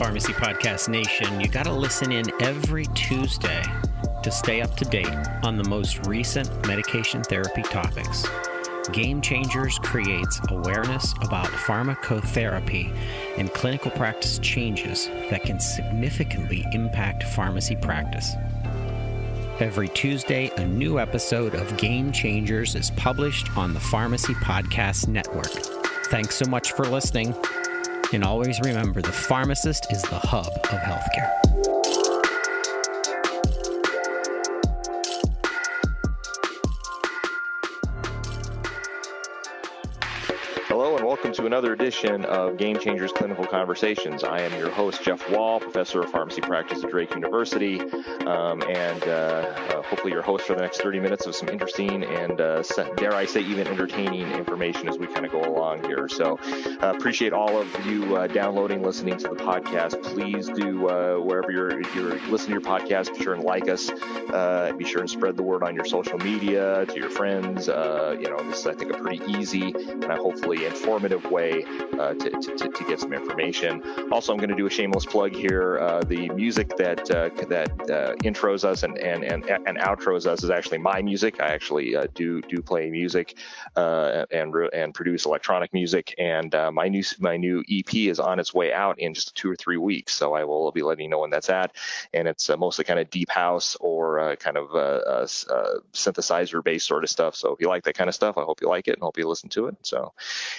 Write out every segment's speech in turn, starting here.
Pharmacy Podcast Nation. You got to listen in every Tuesday to stay up to date on the most recent medication therapy topics. Game Changers creates awareness about pharmacotherapy and clinical practice changes that can significantly impact pharmacy practice. Every Tuesday, a new episode of Game Changers is published on the Pharmacy Podcast Network. Thanks so much for listening. And always remember the pharmacist is the hub of healthcare. Another edition of Game Changers Clinical Conversations. I am your host, Jeff Wall, professor of pharmacy practice at Drake University, um, and uh, uh, hopefully your host for the next 30 minutes of some interesting and, uh, dare I say, even entertaining information as we kind of go along here. So, uh, appreciate all of you uh, downloading, listening to the podcast. Please do, uh, wherever you're, you're listening to your podcast, be sure and like us. be sure and spread the word on your social media to your friends. you know, this is, I think, a pretty easy and hopefully informative informative way uh, to, to, to, get some information. Also, I'm going to do a shameless plug here. Uh, the music that uh, that uh, intros us and, and, and, and outros us is actually my music. I actually uh, do do play music and and produce electronic music. And my new my new EP is on its way out in just two or three weeks. So I will be letting you know when that's at. And it's mostly kind of deep house or kind of synthesizer based sort of stuff. So if you like that kind of stuff, I hope you like it and hope you listen to it. So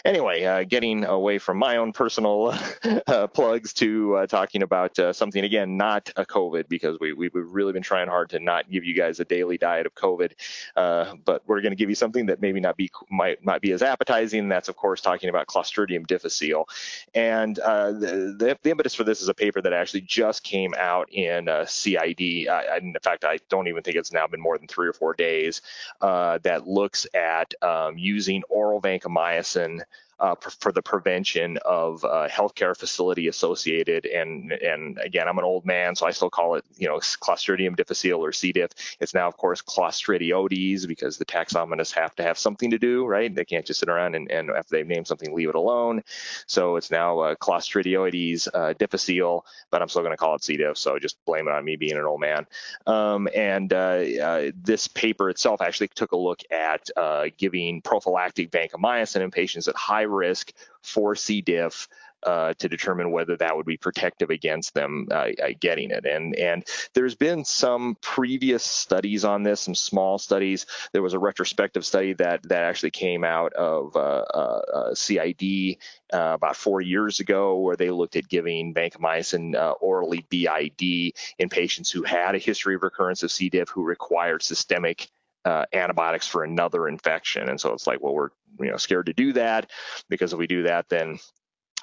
anyway uh, getting away from my own personal uh, plugs to uh, talking about uh, something again, not a COVID, because we we've really been trying hard to not give you guys a daily diet of COVID, uh, but we're going to give you something that maybe not be might not be as appetizing. That's of course talking about Clostridium difficile, and uh, the, the, the impetus for this is a paper that actually just came out in CID. I, in fact, I don't even think it's now been more than three or four days that looks at um, using oral vancomycin uh, for the prevention of uh, healthcare facility associated. And and again, I'm an old man, so I still call it you know Clostridium difficile or C. diff. It's now of course Clostridioides because the taxonomists have to have something to do, right? They can't just sit around and, and after they've named something, leave it alone. So it's now uh, Clostridioides uh, difficile, but I'm still going to call it C. diff. So just blame it on me being an old man. Um, and uh, uh, this paper itself actually took a look at giving prophylactic vancomycin in patients at high risk for C. diff uh, to determine whether that would be protective against them uh, uh, getting it. And and there's been some previous studies on this, some small studies. There was a retrospective study that that actually came out of uh, uh, uh CID about four years ago, where they looked at giving vancomycin orally BID in patients who had a history of recurrence of C. diff who required systemic uh, antibiotics for another infection. And so it's like, well, we're you know scared to do that because if we do that, then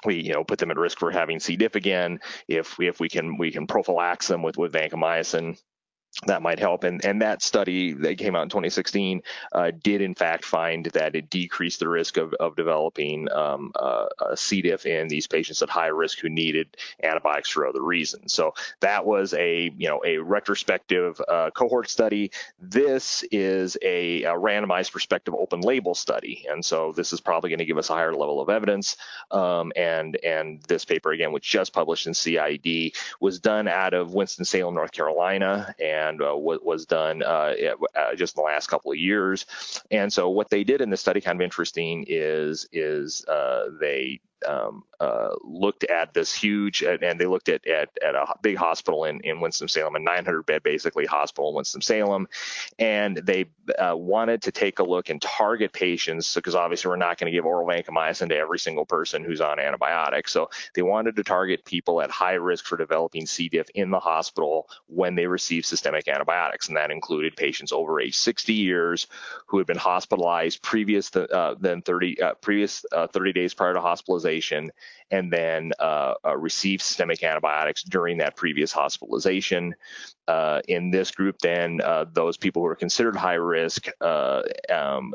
we you know put them at risk for having C. diff again. If if we can we can prophylax them with with vancomycin, that might help. And, and that study that came out in 2016 uh, did in fact find that it decreased the risk of, of developing um, uh, C. diff in these patients at high risk who needed antibiotics for other reasons. So that was a you know a retrospective uh, cohort study. This is a, a, randomized prospective open label study, and so this is probably going to give us a higher level of evidence. Um, and and this paper again, which just published in CID, was done out of Winston Salem, North Carolina, and and uh, what was done uh, uh, just in the last couple of years. And so what they did in this study, kind of interesting, is is they um, uh, looked at this huge, and they looked at at, at a big hospital in, in Winston-Salem, a 900 bed basically hospital in Winston-Salem, and they uh, wanted to take a look and target patients because obviously we're not going to give oral vancomycin to every single person who's on antibiotics. So they wanted to target people at high risk for developing C. diff in the hospital when they receive systemic antibiotics, and that included patients over age 60 years who had been hospitalized previous uh, than 30 uh, previous uh, 30 days prior to hospitalization hospitalization and then uh, uh, received systemic antibiotics during that previous hospitalization. Uh, in this group, then uh, those people who are considered high risk uh, um,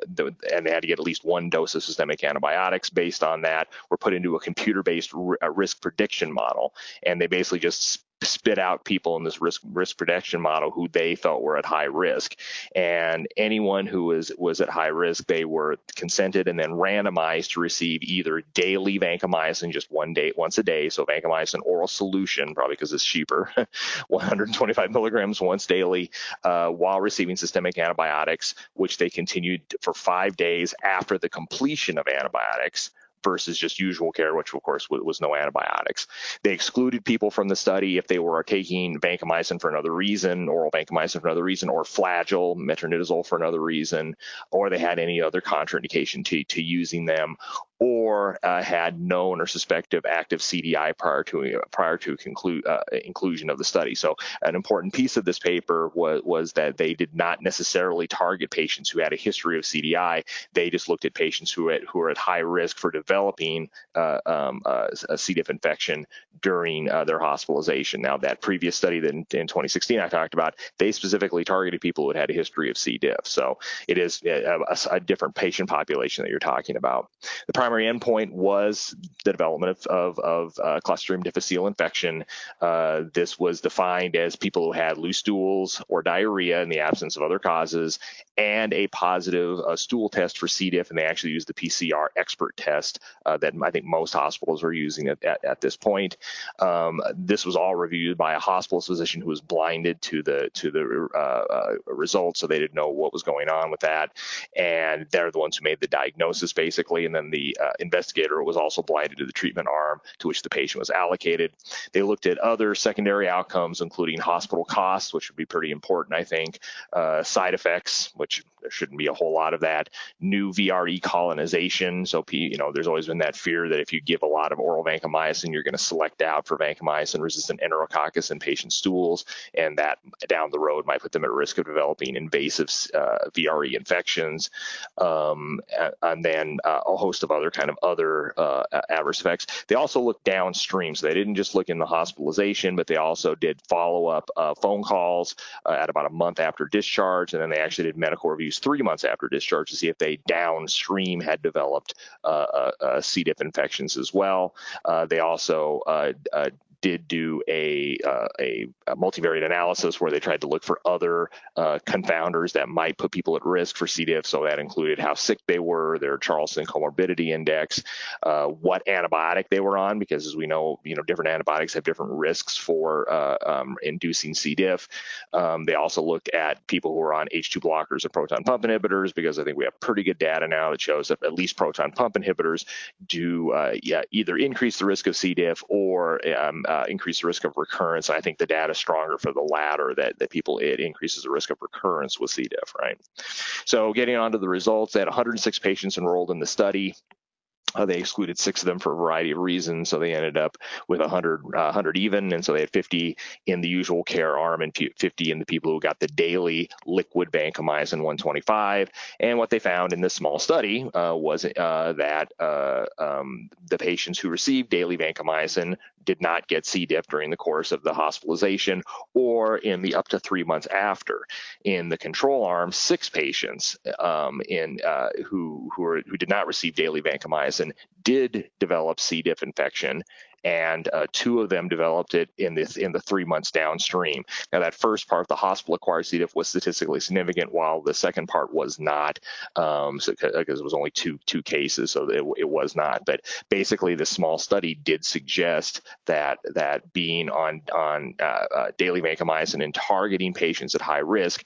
and they had to get at least one dose of systemic antibiotics based on that were put into a computer based r- risk prediction model. And they basically just spit out people in this risk risk protection model who they felt were at high risk, and anyone who was was at high risk, they were consented and then randomized to receive either daily vancomycin, just one day once a day, so vancomycin oral solution, probably because it's cheaper, 125 milligrams once daily, uh, while receiving systemic antibiotics, which they continued for five days after the completion of antibiotics versus just usual care, which of course was no antibiotics. They excluded people from the study if they were taking vancomycin for another reason, oral vancomycin for another reason, or flagyl, metronidazole for another reason, or they had any other contraindication to, to using them, or uh, had known or suspected active CDI prior to prior to conclude, uh, inclusion of the study. So an important piece of this paper was, was that they did not necessarily target patients who had a history of CDI. They just looked at patients who, had, who are at high risk for developing uh, um, a C. diff infection during uh, their hospitalization. Now that previous study that in, in, 2016 I talked about, they specifically targeted people who had had a history of C. diff. So it is a, a, a different patient population that you're talking about. The primary endpoint was the development of, of, of uh, Clostridium difficile infection. Uh, this was defined as people who had loose stools or diarrhea in the absence of other causes and a positive uh, stool test for C. diff, and they actually used the PCR Xpert test uh, that I think most hospitals are using at, at, at this point. Um, this was all reviewed by a hospital physician who was blinded to the to the uh, uh, results, so they didn't know what was going on with that, and they're the ones who made the diagnosis basically, and then the uh, investigator was also blinded to the treatment arm to which the patient was allocated. They looked at other secondary outcomes, including hospital costs, which would be pretty important, I think, uh, side effects, which there shouldn't be a whole lot of that. New VRE colonization. So, you know, there's always been that fear that if you give a lot of oral vancomycin, you're going to select out for vancomycin resistant enterococcus in patient stools. And that down the road might put them at risk of developing invasive uh, VRE infections. Um, and then uh, a host of other kind of other uh, adverse effects. They also looked downstream. So they didn't just look in the hospitalization, but they also did follow up uh, phone calls uh, at about a month after discharge. And then they actually did medical reviews three months after discharge to see if they downstream had developed uh, uh, uh C. diff infections as well. They also did do a, uh, a, a, multivariate analysis where they tried to look for other uh, confounders that might put people at risk for C. diff. So that included how sick they were, their Charlson comorbidity index, uh, what antibiotic they were on, because as we know, you know, different antibiotics have different risks for uh, um, inducing C. diff. Um, they also looked at people who were on H2 blockers and proton pump inhibitors, because I think we have pretty good data now that shows that at least proton pump inhibitors do uh, yeah, either increase the risk of C. diff or um, uh, increase the risk of recurrence. I think the data is stronger for the latter that, that people, it increases the risk of recurrence with C. diff, right? So getting on to the results, they had 106 patients enrolled in the study. Uh, they excluded six of them for a variety of reasons, so they ended up with 100, uh, 100 even, and so they had 50 in the usual care arm and 50 in the people who got the daily liquid vancomycin 125. And what they found in this small study uh, was uh, that uh, um, the patients who received daily vancomycin did not get C. diff during the course of the hospitalization or in the up to three months after. In the control arm, six patients um, in uh, who who, were, who did not receive daily vancomycin did develop C. diff infection and uh, two of them developed it in the in the three months downstream. Now that first part, the hospital acquired C. diff, was statistically significant, while the second part was not, um, so, because it was only two two cases, so it, it was not. But basically, the small study did suggest that that being on on uh, uh, daily vancomycin and targeting patients at high risk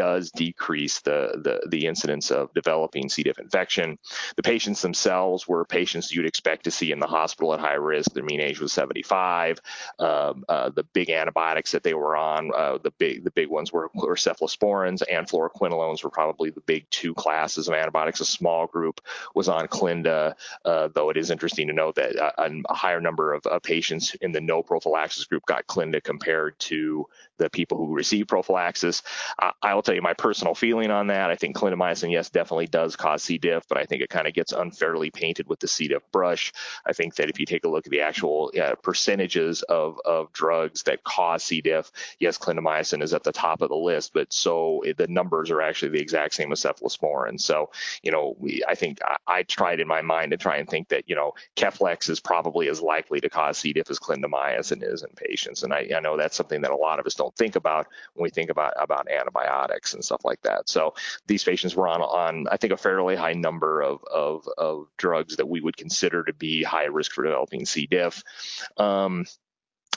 does decrease the, the, the incidence of developing C. diff infection. The patients themselves were patients you'd expect to see in the hospital at high risk. Their mean age was 75. Um, uh, the big antibiotics that they were on, uh, the big the big ones were, were cephalosporins and fluoroquinolones were probably the big two classes of antibiotics. A small group was on Clinda, uh, though it is interesting to note that a, a higher number of patients in the no prophylaxis group got Clinda compared to the people who received prophylaxis. I will tell you my personal feeling on that. I think clindamycin, yes, definitely does cause C. diff, but I think it kind of gets unfairly painted with the C. diff brush. I think that if you take a look at the actual uh, percentages of, of drugs that cause C. diff, yes, clindamycin is at the top of the list, but so the numbers are actually the exact same as cephalosporin. So, you know, we, I think I, I tried in my mind to try and think that, you know, Keflex is probably as likely to cause C. diff as clindamycin is in patients. And I, I know that's something that a lot of us don't think about when we think about, about antibiotics and stuff like that. So these patients were on, on I think, a fairly high number of, of, of drugs that we would consider to be high risk for developing C. diff. Um,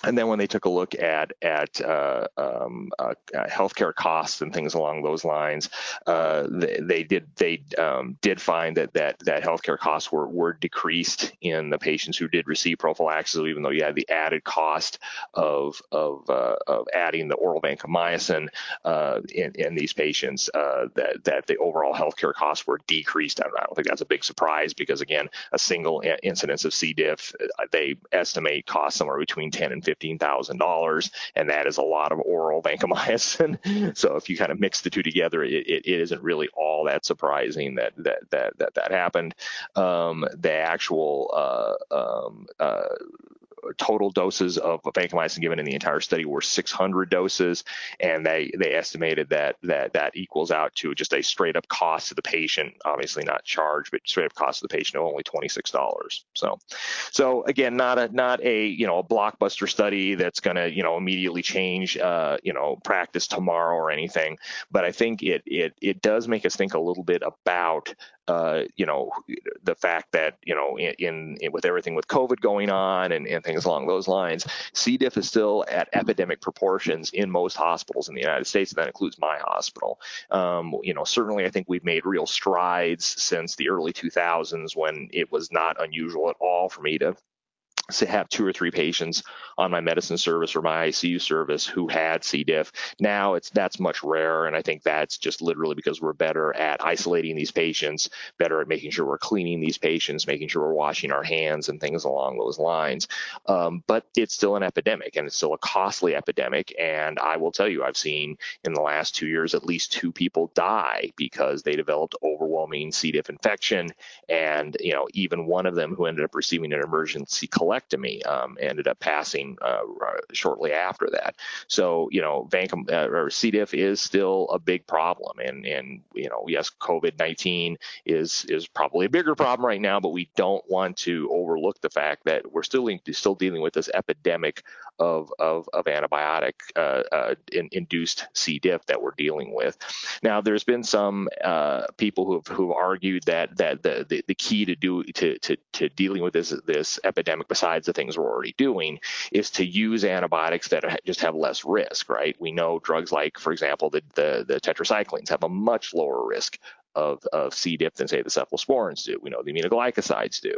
and then when they took a look at at uh, um, uh, healthcare costs and things along those lines, uh, they, they, did they um, did find that that that healthcare costs were were decreased in the patients who did receive prophylaxis, even though you had the added cost of of, uh, of adding the oral vancomycin uh, in, in these patients. Uh, that that the overall healthcare costs were decreased. I don't think that's a big surprise because again, a single incidence of C. diff they estimate costs somewhere between 10 and 15 $15,000, and that is a lot of oral vancomycin. so if you kind of mix the two together, it, it, it isn't really all that surprising that that that that, that happened. Um, the actual uh, um, uh, total doses of vancomycin given in the entire study were 600 doses, and they they estimated that that that equals out to just a straight up cost to the patient, obviously not charged, but straight up cost to the patient of only $26. So, so again, not a not a you know a blockbuster study that's going to you know immediately change uh, you know practice tomorrow or anything, but I think it it it does make us think a little bit about uh, you know, the fact that, you know, in, in, with everything with COVID going on and, and things along those lines, C. diff is still at epidemic proportions in most hospitals in the United States, and that includes my hospital. Um, you know, certainly I think we've made real strides since the early 2000s when it was not unusual at all for me to to have two or three patients on my medicine service or my ICU service who had C. diff. Now it's that's much rarer, and I think that's just literally because we're better at isolating these patients, better at making sure we're cleaning these patients, making sure we're washing our hands and things along those lines. Um, but it's still an epidemic, and it's still a costly epidemic. And I will tell you, I've seen in the last two years at least two people die because they developed overwhelming C. diff infection, and you know even one of them who ended up receiving an emergency colectomy um, ended up passing uh, shortly after that. So, you know, vancom uh, or C. diff is still a big problem, and and you know, yes, COVID nineteen is is probably a bigger problem right now, but we don't want to overlook the fact that we're still still dealing with this epidemic of of, of antibiotic uh, uh, in, induced C. diff that we're dealing with. Now, there's been some uh, people who've who've argued that that the, the, the key to do to, to to dealing with this this epidemic, besides the things we're already doing, is to use antibiotics that just have less risk. Right? We know drugs like, for example, the the, the tetracyclines have a much lower risk of, of C. diff than say the cephalosporins do. We know the aminoglycosides do.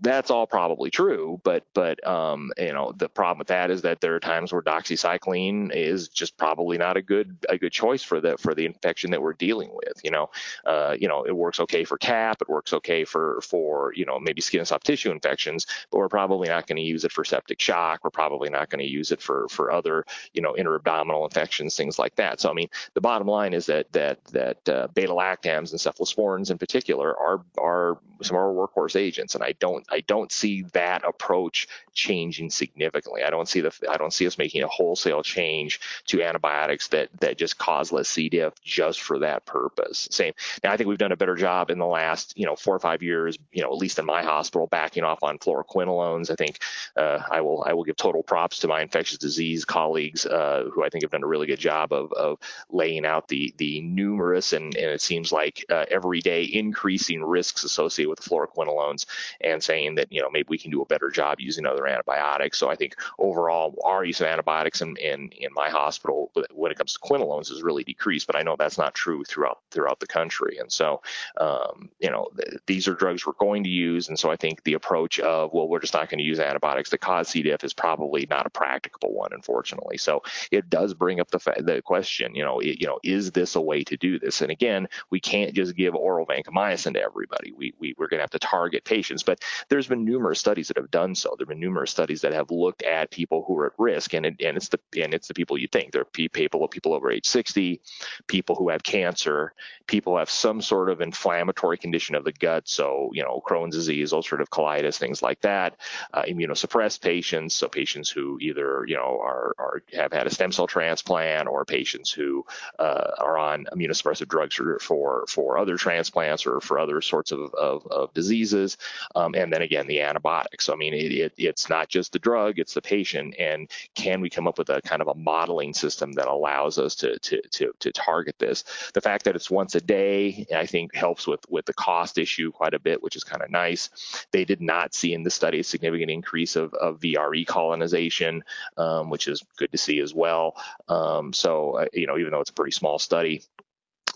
That's all probably true, but but um, you know the problem with that is that there are times where doxycycline is just probably not a good a good choice for the for the infection that we're dealing with. You know, uh, you know it works okay for CAP, it works okay for for you know maybe skin and soft tissue infections, but we're probably not going to use it for septic shock. We're probably not going to use it for for other you know interabdominal infections, things like that. So I mean, the bottom line is that that that uh, beta lactams and cephalosporins in particular are are some of our workhorse agents, and I don't I don't see that approach changing significantly. I don't see the I don't see us making a wholesale change to antibiotics that that just cause less C. diff just for that purpose. Same. Now I think we've done a better job in the last you know four or five years, you know at least in my hospital, backing off on fluoroquinolones. I think uh, I will I will give total props to my infectious disease colleagues uh, who I think have done a really good job of of laying out the the numerous and, and it seems like uh, everyday increasing risks associated with fluoroquinolones and saying that, you know, maybe we can do a better job using other antibiotics. So I think overall our use of antibiotics in, in, in my hospital when it comes to quinolones is really decreased, but I know that's not true throughout throughout the country. And so, um, you know, th- these are drugs we're going to use. And so I think the approach of, well, we're just not going to use antibiotics that cause C. diff is probably not a practicable one, unfortunately. So it does bring up the, fa- the question, you know, it, you know, is this a way to do this? And again, we can't can't just give oral vancomycin to everybody. We, we we're going to have to target patients. But there's been numerous studies that have done so. There've been numerous studies that have looked at people who are at risk, and it, and it's the and it's the people you think. They're people people over age 60, people who have cancer, people who have some sort of inflammatory condition of the gut, so you know Crohn's disease, ulcerative colitis, things like that. Uh, immunosuppressed patients, so patients who either you know are, are have had a stem cell transplant or patients who uh, are on immunosuppressive drugs for, for, for other transplants or for other sorts of, of, of diseases. Um, and then again, the antibiotics. So, I mean, it, it, it's not just the drug, it's the patient. And can we come up with a kind of a modeling system that allows us to, to, to, to target this? The fact that it's once a day, I think, helps with, with the cost issue quite a bit, which is kind of nice. They did not see in the study a significant increase of, of VRE colonization, um, which is good to see as well. Um, so, uh, you know, even though it's a pretty small study,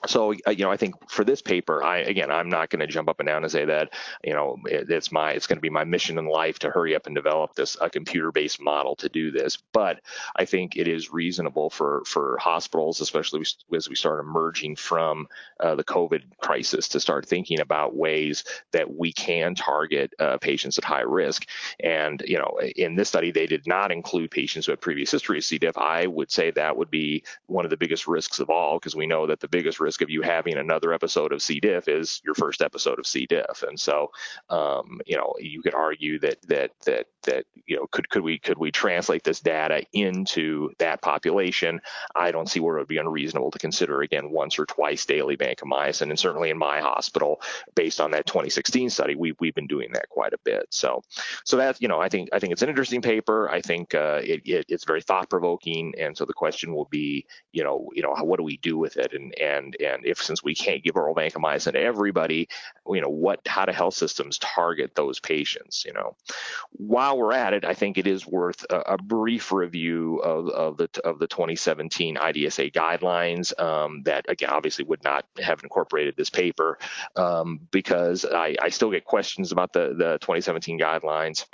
so uh, you know i think for this paper i again i'm not going to jump up and down and say that you know it, it's my it's going to be my mission in life to hurry up and develop this a computer based model to do this. But i think it is reasonable for for hospitals especially as we start emerging from uh, the covid crisis to start thinking about ways that we can target uh, patients at high risk. And you know in this study they did not include patients who had previous history of c. diff. I would say that would be one of the biggest risks of all because we know that the biggest risk risk of you having another episode of C. diff is your first episode of C. diff. And so, um, you know, you could argue that that that that you know could could we could we translate this data into that population? I don't see where it would be unreasonable to consider again once or twice daily vancomycin. And certainly in my hospital, based on that 2016 study, we we've been doing that quite a bit. So, so that you know, I think I think it's an interesting paper. I think uh, it, it, it's very thought provoking. And so the question will be, you know, you know, what do we do with it? And and and if since we can't give oral vancomycin to everybody, you know, what how do health systems target those patients? You know, while we're at it, I think it is worth a, a brief review of, of the of the 2017 IDSA guidelines um, that again obviously would not have incorporated this paper um, because I, I still get questions about the the 2017 guidelines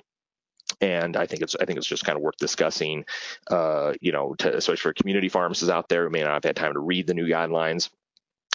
and I think it's I think it's just kind of worth discussing, uh, you know, to, especially for community pharmacists out there who may not have had time to read the new guidelines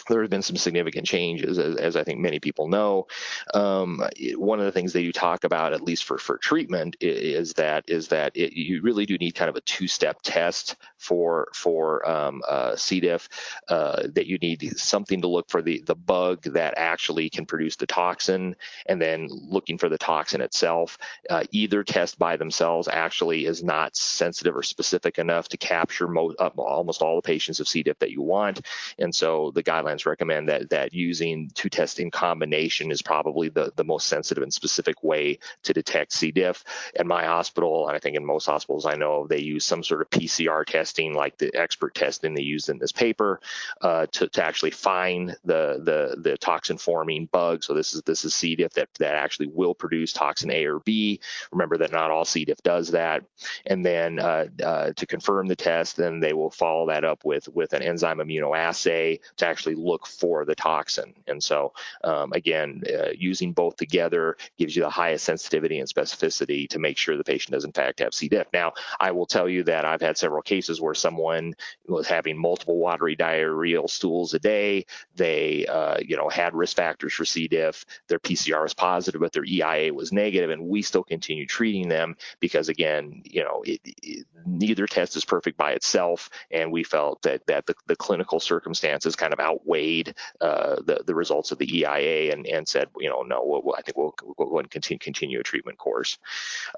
there have been some significant changes, as, as, I think many people know. Um, one of the things they do talk about, at least for, for treatment, is that is that it, you really do need kind of a two-step test for for um, uh, C. diff. Uh, that you need something to look for the the bug that actually can produce the toxin, and then looking for the toxin itself. Uh, either test by themselves actually is not sensitive or specific enough to capture most, uh, almost all the patients of C. diff that you want, and so the guidelines recommend that that using two tests in combination is probably the, the most sensitive and specific way to detect C. diff. At my hospital, and I think in most hospitals I know, they use some sort of PCR testing like the Xpert testing they used in this paper uh, to, to actually find the, the, the toxin forming bug. So this is this is C. diff that, that actually will produce toxin A or B. Remember that not all C. diff does that. And then uh, uh, to confirm the test, then they will follow that up with, with an enzyme immunoassay to actually look for the toxin. And so, um, again, uh, using both together gives you the highest sensitivity and specificity to make sure the patient does in fact have C. diff. Now, I will tell you that I've had several cases where someone was having multiple watery diarrheal stools a day. They, uh, you know, had risk factors for C. diff. Their PCR was positive, but their EIA was negative, and we still continue treating them because, again, you know, it, it, neither test is perfect by itself, and we felt that that the, the clinical circumstances kind of outweighed uh, the the results of the EIA and, and said, you know, no, we'll, I think we'll, we'll go and continue continue a treatment course.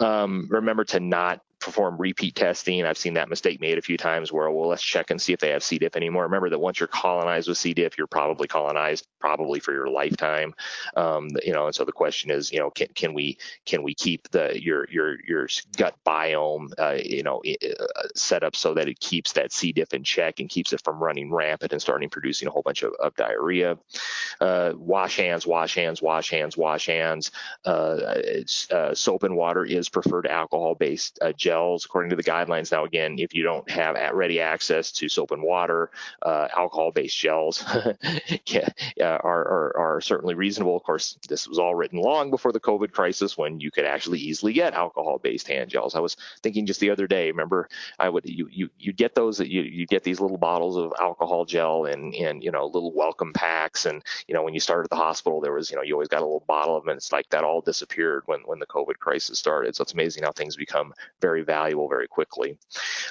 Um, remember to not perform repeat testing. I've seen that mistake made a few times where, well, let's check and see if they have C. diff anymore. Remember that once you're colonized with C. diff, you're probably colonized probably for your lifetime. Um, you know, and so the question is, you know, can, can we can we keep the your your your gut biome, uh, you know, uh, set up so that it keeps that C. diff in check and keeps it from running rampant and starting producing a whole bunch of, of diarrhea. Uh, wash hands, wash hands, wash hands, wash hands. Uh, uh soap and water is preferred alcohol-based uh, gel according to the guidelines. Now, again, if you don't have ready access to soap and water, uh, alcohol-based gels are, are, are certainly reasonable. Of course, this was all written long before the COVID crisis when you could actually easily get alcohol-based hand gels. I was thinking just the other day. Remember, I would you you you get those you you get these little bottles of alcohol gel and and you know little welcome packs and you know when you started at the hospital there was you know you always got a little bottle of them and it's like that all disappeared when when the COVID crisis started. So it's amazing how things become very valuable very quickly.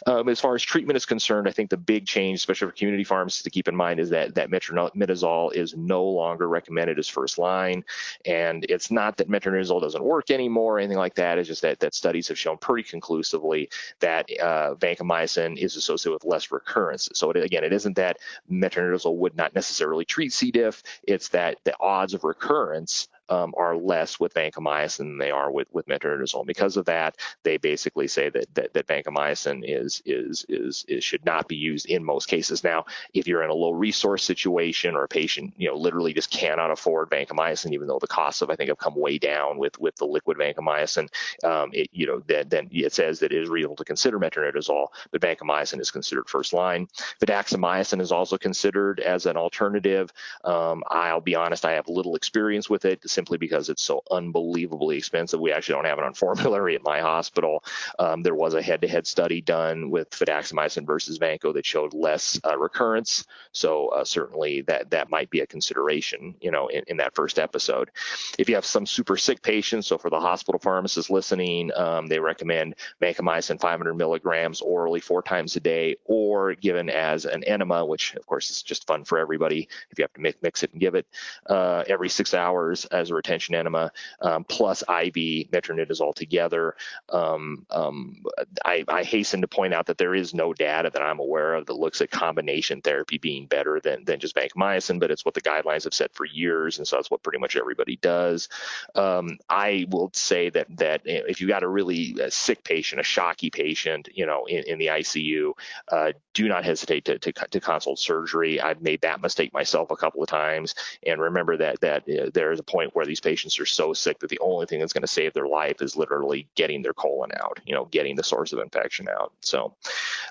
Um, as far as treatment is concerned, I think the big change, especially for community pharmacists to keep in mind, is that that metronidazole is no longer recommended as first line, and it's not that metronidazole doesn't work anymore or anything like that. It's just that that studies have shown pretty conclusively that uh, vancomycin is associated with less recurrence. So it, again, it isn't that metronidazole would not necessarily treat C. diff; it's that the odds of recurrence um, are less with vancomycin than they are with, with metronidazole. Because of that, they basically say that, that, that vancomycin is, is, is, is, should not be used in most cases. Now, if you're in a low resource situation or a patient, you know, literally just cannot afford vancomycin, even though the costs of, I think, have come way down with, with the liquid vancomycin, um, it, you know, then, it says that it is reasonable to consider metronidazole, but vancomycin is considered first line. Fidaxomicin is also considered as an alternative. Um, I'll be honest, I have little experience with it simply because it's so unbelievably expensive. We actually don't have it on formulary at my hospital. Um, there was a head-to-head study done with fidaxomicin versus Vanco that showed less uh, recurrence. So uh, certainly that that might be a consideration, you know, in, in, that first episode. If you have some super sick patients, so for the hospital pharmacists listening, um, they recommend vancomycin 500 milligrams orally four times a day, or given as an enema, which of course is just fun for everybody if you have to mix, mix it and give it uh, every six hours as as a retention enema um, plus IV metronidazole together. Um, um, I, I, hasten to point out that there is no data that I'm aware of that looks at combination therapy being better than, than just vancomycin, but it's what the guidelines have said for years, and so that's what pretty much everybody does. Um, I will say that that if you got a really a sick patient, a shocky patient, you know, in, in the ICU, uh, do not hesitate to, to, to consult surgery. I've made that mistake myself a couple of times, and remember that that uh, there is a point where these patients are so sick that the only thing that's going to save their life is literally getting their colon out, you know, getting the source of infection out. So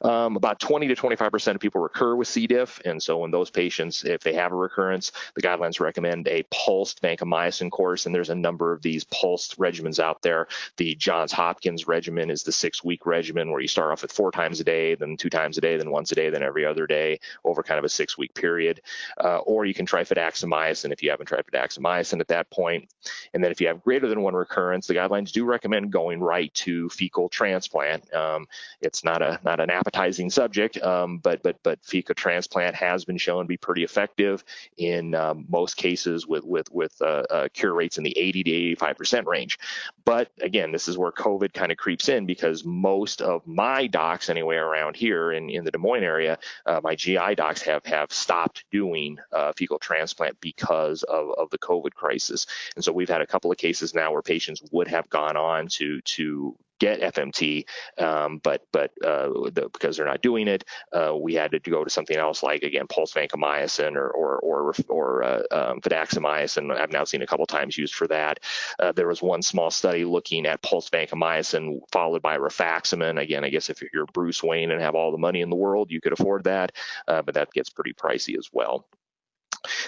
um, about 20 to 25% of people recur with C. diff. And so when those patients, if they have a recurrence, the guidelines recommend a pulsed vancomycin course. And there's a number of these pulsed regimens out there. The Johns Hopkins regimen is the six week regimen where you start off with four times a day, then two times a day, then once a day, then every other day over kind of a six week period. Uh, or you can try fidaxomicin if you haven't tried fidaxomicin at that point. And then if you have greater than one recurrence, the guidelines do recommend going right to fecal transplant. Um, it's not a not an appetizing subject, um, but but but fecal transplant has been shown to be pretty effective in um, most cases with with with uh, uh, cure rates in the 80 to 85 percent range. But again, this is where COVID kind of creeps in because most of my docs anyway around here in, in the Des Moines area, uh, my GI docs have have stopped doing uh, fecal transplant because of, of the COVID crisis. And so we've had a couple of cases now where patients would have gone on to to get FMT, um, but but uh, the, because they're not doing it, uh, we had to go to something else like again pulse vancomycin or or or, or uh, um. I've now seen a couple times used for that. Uh, there was one small study looking at pulse vancomycin followed by rifaximin. Again, I guess if you're Bruce Wayne and have all the money in the world, you could afford that, uh, but that gets pretty pricey as well.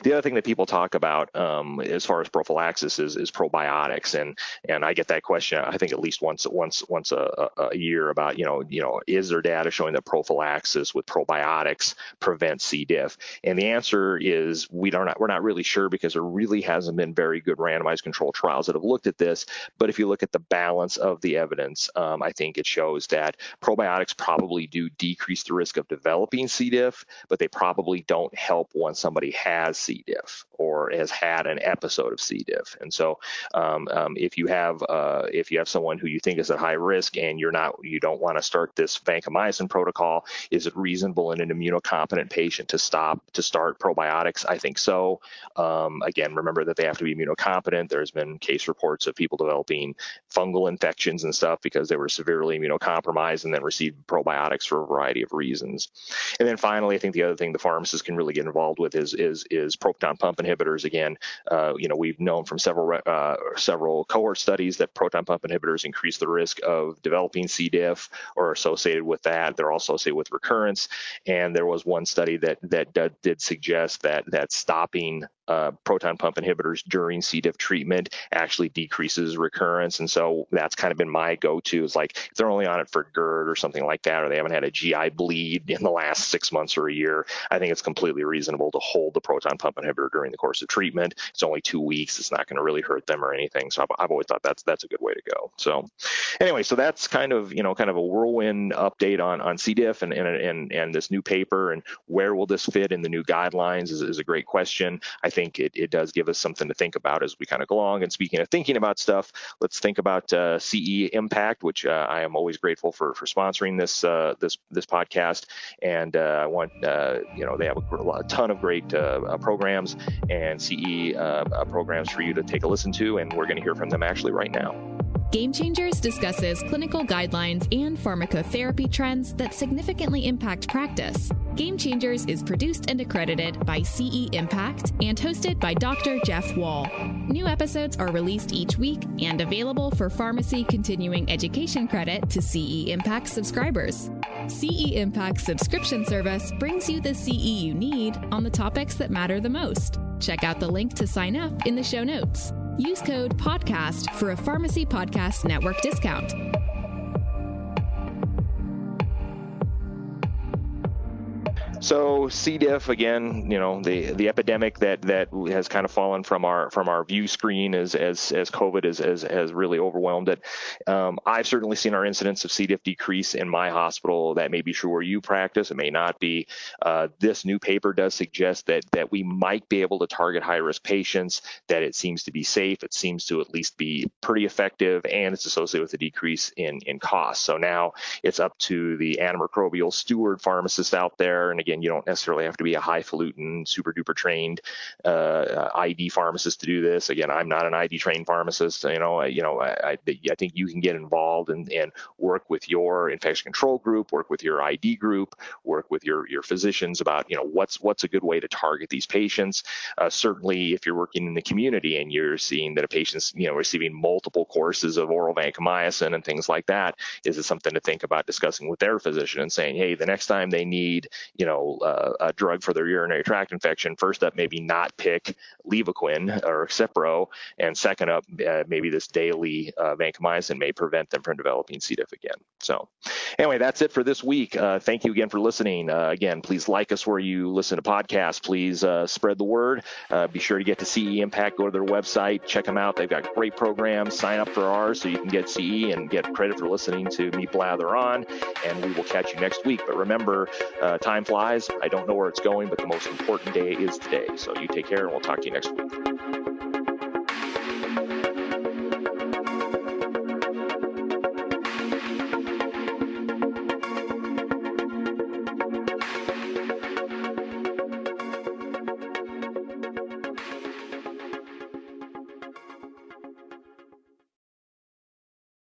The other thing that people talk about um, as far as prophylaxis is, is, probiotics, and and I get that question I think at least once once once a, a, year about you know you know is there data showing that prophylaxis with probiotics prevents C. diff? And the answer is we don't we're not really sure because there really hasn't been very good randomized control trials that have looked at this. But if you look at the balance of the evidence, um, I think it shows that probiotics probably do decrease the risk of developing C. diff, but they probably don't help once somebody has has C. diff or has had an episode of C. diff. And so, um, um, if you have uh, if you have someone who you think is at high risk and you're not you don't want to start this vancomycin protocol, is it reasonable in an immunocompetent patient to stop to start probiotics? I think so. Um, again, remember that they have to be immunocompetent. There's been case reports of people developing fungal infections and stuff because they were severely immunocompromised and then received probiotics for a variety of reasons. And then finally, I think the other thing the pharmacist can really get involved with is is is proton pump inhibitors. Again, uh, you know we've known from several uh, several cohort studies that proton pump inhibitors increase the risk of developing C. diff or associated with that. They're also associated with recurrence. And there was one study that that did suggest that that stopping uh, proton pump inhibitors during C. diff treatment actually decreases recurrence. And so that's kind of been my go-to is like if they're only on it for GERD or something like that, or they haven't had a GI bleed in the last six months or a year, I think it's completely reasonable to hold the proton pump inhibitor during the course of treatment. It's only two weeks. It's not going to really hurt them or anything. So I've, I've always thought that's that's a good way to go. So anyway, so that's kind of you know kind of a whirlwind update on on C. diff and and and, and this new paper and where will this fit in the new guidelines is, is a great question. I think it, it does give us something to think about as we kind of go along. And speaking of thinking about stuff, let's think about uh, CE Impact, which uh, I am always grateful for for sponsoring this uh, this this podcast. And uh, I want uh, you know they have a, a ton of great uh, programs and CE programs for you to take a listen to, and we're going to hear from them actually right now. Game Changers discusses clinical guidelines and pharmacotherapy trends that significantly impact practice. Game Changers is produced and accredited by CE Impact and hosted by Dr. Jeff Wall. New episodes are released each week and available for pharmacy continuing education credit to CE Impact subscribers. CE Impact subscription service brings you the CE you need on the topics that matter the most. Check out the link to sign up in the show notes. Use code PODCAST for a Pharmacy Podcast Network discount. So C. diff again, you know, the the epidemic that that has kind of fallen from our from our view screen as as as COVID has has, has really overwhelmed it. Um, I've certainly seen our incidence of C. diff decrease in my hospital. That may be true where you practice. It may not be. Uh, this new paper does suggest that that we might be able to target high risk patients. That it seems to be safe. It seems to at least be pretty effective, and it's associated with a decrease in in cost. So now it's up to the antimicrobial steward pharmacists out there, and again, you don't necessarily have to be a highfalutin, super duper trained uh, ID pharmacist to do this. Again, I'm not an ID trained pharmacist. You know, I, you know, I, I, think you can get involved and, and work with your infection control group, work with your ID group, work with your your physicians about you know what's what's a good way to target these patients. Uh, certainly, if you're working in the community and you're seeing that a patient's you know receiving multiple courses of oral vancomycin and things like that, is it something to think about discussing with their physician and saying, hey, the next time they need you know know uh, a drug for their urinary tract infection, first up maybe not pick Levaquin or Cipro, and second up uh, maybe this daily uh, vancomycin may prevent them from developing C. diff again. So anyway, that's it for this week. Uh, thank you again for listening. Uh, again, please like us where you listen to podcasts. Please spread the word. be sure to get to CE Impact. Go to their website, check them out. They've got great programs. Sign up for ours so you can get CE and get credit for listening to me blather on. And we will catch you next week. But remember, time flies flies. I don't know where it's going, but the most important day is today. So you take care, and we'll talk to you next week.